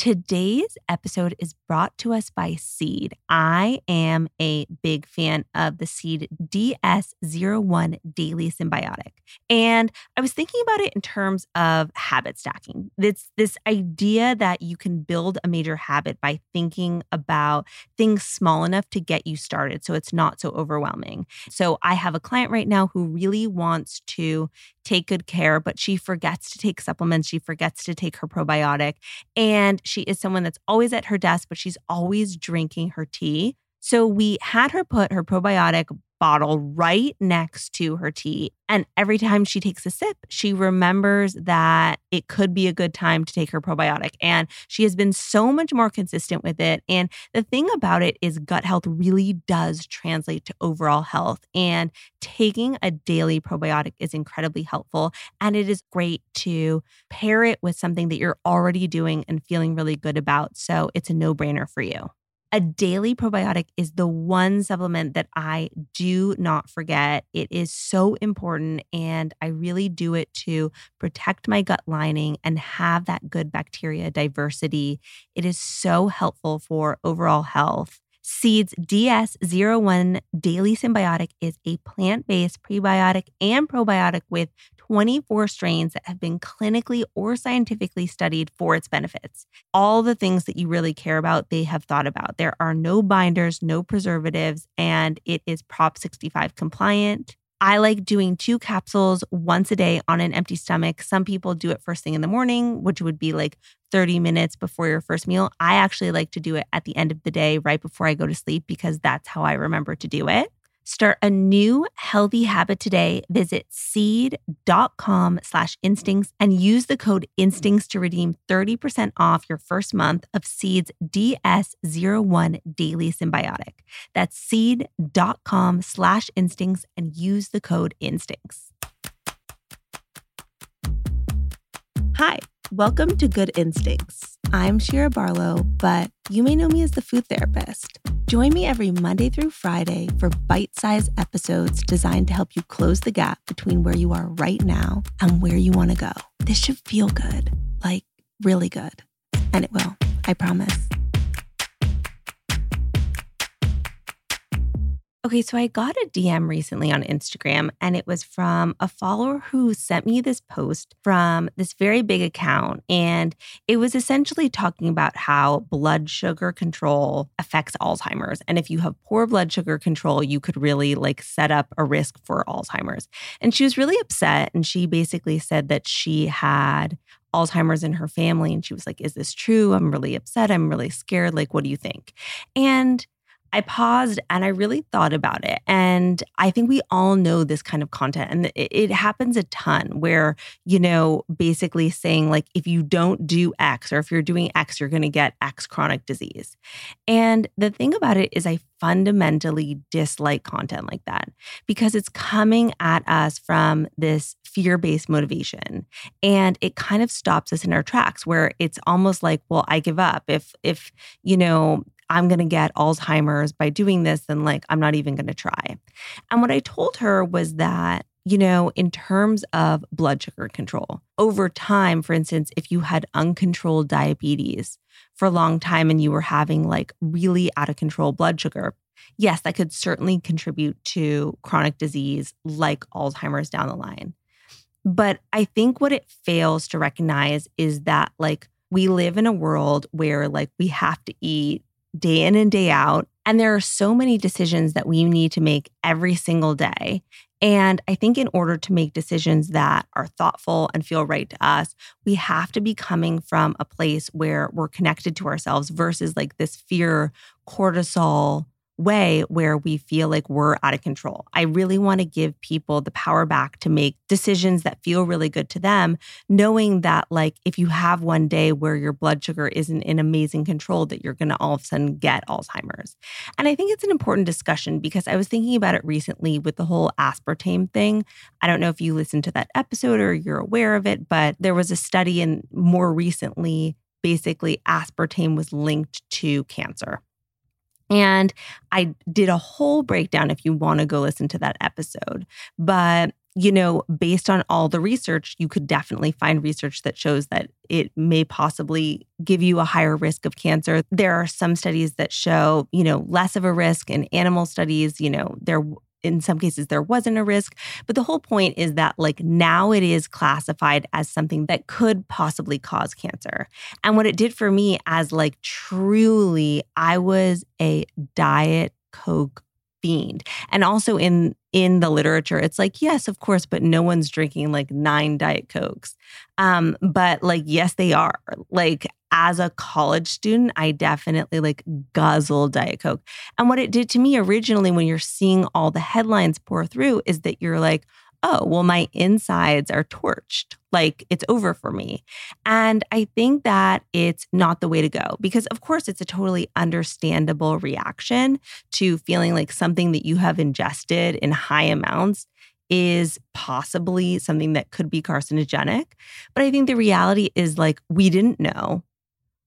Today's episode is brought to us by Seed. I am a big fan of the Seed DS01 Daily Synbiotic. And I was thinking about it in terms of habit stacking. It's this idea that you can build a major habit by thinking about things small enough to get you started so it's not so overwhelming. So I have a client right now who really wants to take good care, but she forgets to take supplements. She forgets to take her probiotic. And she is someone that's always at her desk, but she's always drinking her tea. So we had her put her probiotic bottle right next to her tea. And every time she takes a sip, she remembers that it could be a good time to take her probiotic. And she has been so much more consistent with it. And the thing about it is, gut health really does translate to overall health. And taking a daily probiotic is incredibly helpful. And it is great to pair it with something that you're already doing and feeling really good about. So it's a no brainer for you a daily probiotic is the one supplement that I do not forget. It is so important, and I really do it to protect my gut lining and have that good bacteria diversity. It is so helpful for overall health. Seeds DS01 Daily Synbiotic is a plant based prebiotic and probiotic with 24 strains that have been clinically or scientifically studied for its benefits. All the things that you really care about, they have thought about. There are no binders, no preservatives, and it is Prop 65 compliant. I like doing two capsules once a day on an empty stomach. Some people do it first thing in the morning, which would be like 30 minutes before your first meal. I actually like to do it at the end of the day, right before I go to sleep, because that's how I remember to do it. Start a new healthy habit today. Visit seed.com slash instincts and use the code instincts to redeem 30% off your first month of Seed's DS01 Daily Synbiotic. That's seed.com slash instincts and use the code instincts. Hi, welcome to Good Instincts. I'm Shira Barlow, but you may know me as the food therapist. Join me every Monday through Friday for bite sized episodes designed to help you close the gap between where you are right now and where you want to go. This should feel good, like really good. And it will, I promise. Okay, so I got a DM recently on Instagram, and it was from a follower who sent me this post from this very big account. And it was essentially talking about how blood sugar control affects Alzheimer's. And if you have poor blood sugar control, you could really like set up a risk for Alzheimer's. And she was really upset. And she basically said that she had Alzheimer's in her family. And she was like, Is this true? I'm really upset. I'm really scared. Like, what do you think? And I paused and I really thought about it. And I think we all know this kind of content. And it, it, happens a ton where, you know, basically saying, like, if you don't do X or if you're doing X, you're going to get X chronic disease. And the thing about it is, I fundamentally dislike content like that because it's coming at us from this fear based motivation. And it kind of stops us in our tracks where it's almost like, well, I give up. If, if, you know, I'm going to get Alzheimer's by doing this, then like I'm not even going to try. And what I told her was that, you know, in terms of blood sugar control, over time, for instance, if you had uncontrolled diabetes for a long time and you were having like really out of control blood sugar, yes, that could certainly contribute to chronic disease like Alzheimer's down the line. But I think what it fails to recognize is that, like, we live in a world where, like, we have to eat day in and day out. And there are so many decisions that we need to make every single day. And I think in order to make decisions that are thoughtful and feel right to us, we have to be coming from a place where we're connected to ourselves versus like this fear, cortisol, way where we feel like we're out of control. I really want to give people the power back to make decisions that feel really good to them, knowing that, like, if you have one day where your blood sugar isn't in amazing control, that you're going to all of a sudden get Alzheimer's. And I think it's an important discussion because I was thinking about it recently with the whole aspartame thing. I don't know if you listened to that episode or you're aware of it, but there was a study, and more recently, basically, aspartame was linked to cancer. And I did a whole breakdown if you want to go listen to that episode. But, you know, based on all the research, you could definitely find research that shows that it may possibly give you a higher risk of cancer. There are some studies that show, you know, less of a risk in animal studies, you know, there in some cases there wasn't a risk. But the whole point is that like now it is classified as something that could possibly cause cancer. And what it did for me as like truly i was a diet coke fiend. And also in in the literature it's like yes of course but no one's drinking like nine diet cokes. Um but like yes they are. Like as a college student, I definitely like guzzle Diet Coke. And what it did to me originally, when you're seeing all the headlines pour through, is that you're like, oh, well, my insides are torched. Like it's over for me. And I think that it's not the way to go because, of course, it's a totally understandable reaction to feeling like something that you have ingested in high amounts is possibly something that could be carcinogenic. But I think the reality is like we didn't know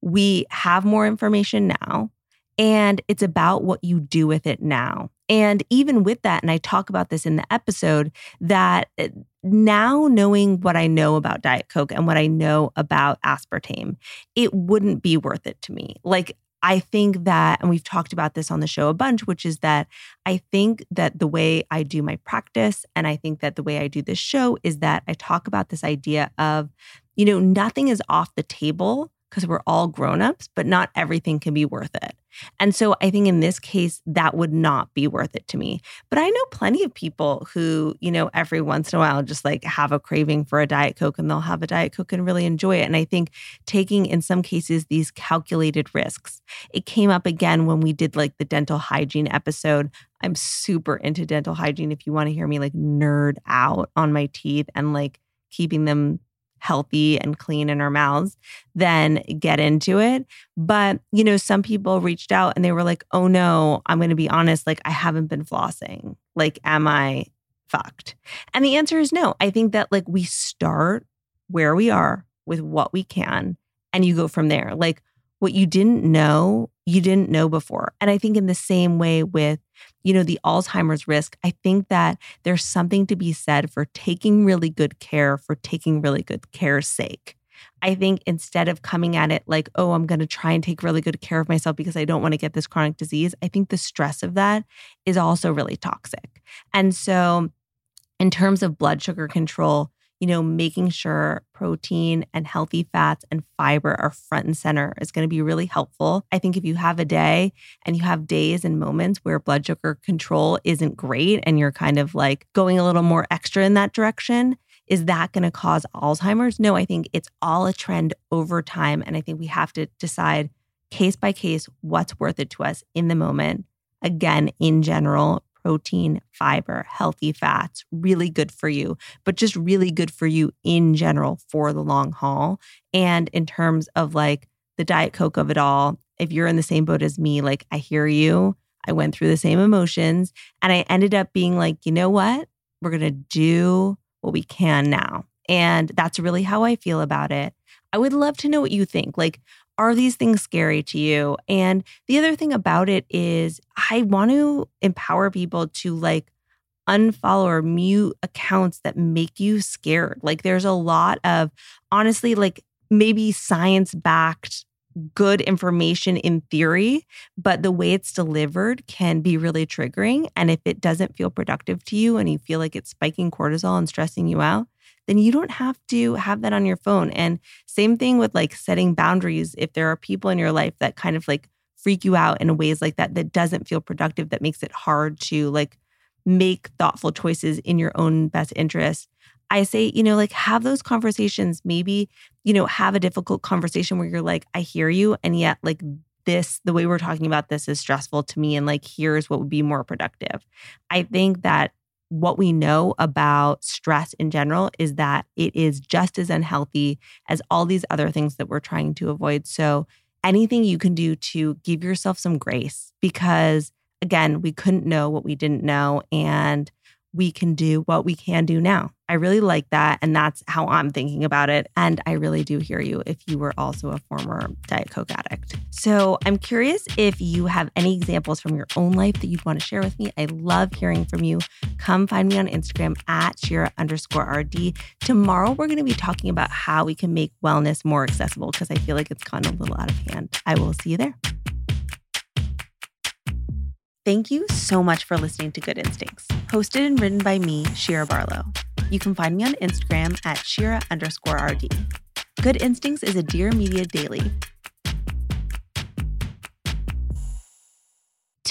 we have more information now, and it's about what you do with it now. And even with that, and I talk about this in the episode, that eh, now knowing what I know about Diet Coke and what I know about aspartame, it wouldn't be worth it to me. Like, I think that, and we've talked about this on the show a bunch, which is that I think that the way I do my practice and I think that the way I do this show is that I talk about this idea of, you know, nothing is off the table because we're all grown-ups, but not everything can be worth it. And so I think in this case, that would not be worth it to me. But I know plenty of people who, you know, every once in a while just like have a craving for a Diet Coke and they'll have a Diet Coke and really enjoy it. And I think taking, in some cases, these calculated risks. It came up again when we did like the dental hygiene episode. I'm super into dental hygiene. If you want to hear me like nerd out on my teeth and like keeping them healthy and clean in our mouths, then get into it. But, you know, some people reached out and they were like, oh no, I'm going to be honest, like I haven't been flossing. Like, am I fucked? And the answer is no. I think that like we start where we are with what we can and you go from there. Like, what you didn't know, you didn't know before. And I think in the same way with, you know, the Alzheimer's risk, I think that there's something to be said for taking really good care for taking really good care's sake. I think instead of coming at it like, oh, I'm going to try and take really good care of myself because I don't want to get this chronic disease, I think the stress of that is also really toxic. And so, in terms of blood sugar control, you know, making sure protein and healthy fats and fiber are front and center is going to be really helpful. I think if you have a day and you have days and moments where blood sugar control isn't great and you're kind of like going a little more extra in that direction, is that going to cause Alzheimer's? No, I think it's all a trend over time. And I think we have to decide case by case what's worth it to us in the moment. Again, in general, protein, fiber, healthy fats, really good for you, but just really good for you in general for the long haul. And in terms of like the Diet Coke of it all, if you're in the same boat as me, like I hear you, I went through the same emotions, and I ended up being like, you know what? We're going to do what we can now. And that's really how I feel about it. I would love to know what you think. Like, are these things scary to you? And the other thing about it is, I want to empower people to like unfollow or mute accounts that make you scared. Like, there's a lot of honestly, like maybe science backed good information in theory, but the way it's delivered can be really triggering. And if it doesn't feel productive to you and you feel like it's spiking cortisol and stressing you out, then you don't have to have that on your phone. And same thing with like setting boundaries. If there are people in your life that kind of like freak you out in ways like that, that doesn't feel productive, that makes it hard to like make thoughtful choices in your own best interest. I say, you know, like have those conversations. Maybe, you know, have a difficult conversation where you're like, I hear you. And yet, like, this, the way we're talking about this is stressful to me. And like, here's what would be more productive. I think that what we know about stress in general is that it is just as unhealthy as all these other things that we're trying to avoid. So, anything you can do to give yourself some grace because, again, we couldn't know what we didn't know. And we can do what we can do now. I really like that. And that's how I'm thinking about it. And I really do hear you if you were also a former Diet Coke addict. So I'm curious if you have any examples from your own life that you'd want to share with me. I love hearing from you. Come find me on Instagram at Shira underscore RD. Tomorrow, we're going to be talking about how we can make wellness more accessible because I feel like it's gotten a little out of hand. I will see you there. Thank you so much for listening to Good Instincts, hosted and written by me, Shira Barlow. You can find me on Instagram at Shira underscore RD. Good Instincts is a Dear Media Daily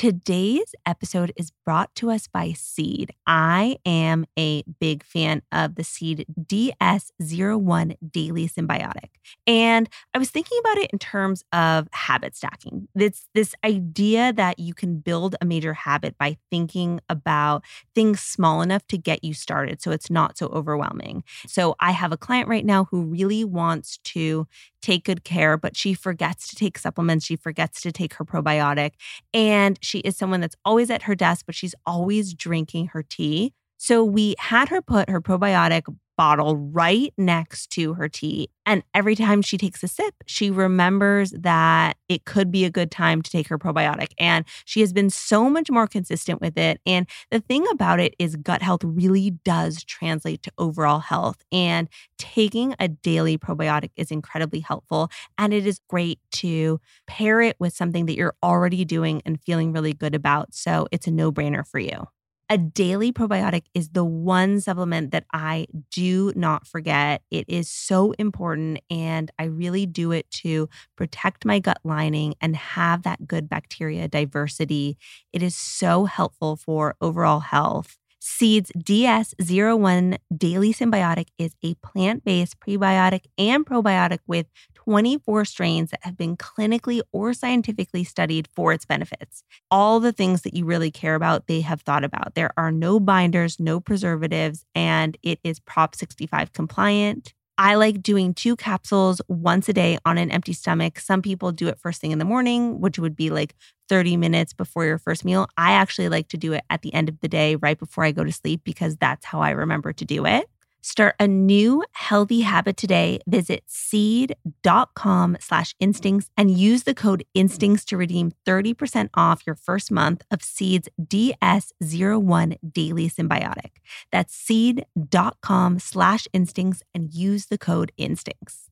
Today's episode is brought to us by Seed. I am a big fan of the Seed DS01 Daily Synbiotic. And I was thinking about it in terms of habit stacking. It's this idea that you can build a major habit by thinking about things small enough to get you started so it's not so overwhelming. So I have a client right now who really wants to take good care, but she forgets to take supplements. She forgets to take her probiotic. And she is someone that's always at her desk, but she's always drinking her tea. So we had her put her probiotic bottle right next to her tea. And every time she takes a sip, she remembers that it could be a good time to take her probiotic. And she has been so much more consistent with it. And the thing about it is, gut health really does translate to overall health. And taking a daily probiotic is incredibly helpful. And it is great to pair it with something that you're already doing and feeling really good about. So it's a no brainer for you. A daily probiotic is the one supplement that I do not forget. It is so important, and I really do it to protect my gut lining and have that good bacteria diversity. It is so helpful for overall health. Seeds DS01 Daily Synbiotic is a plant based prebiotic and probiotic with 24 strains that have been clinically or scientifically studied for its benefits. All the things that you really care about, they have thought about. There are no binders, no preservatives, and it is Prop 65 compliant. I like doing two capsules once a day on an empty stomach. Some people do it first thing in the morning, which would be like 30 minutes before your first meal. I actually like to do it at the end of the day, right before I go to sleep, because that's how I remember to do it. Start a new healthy habit today. Visit seed.com slash instincts and use the code instincts to redeem 30% off your first month of Seed's DS01 Daily Synbiotic. That's seed.com slash instincts and use the code instincts.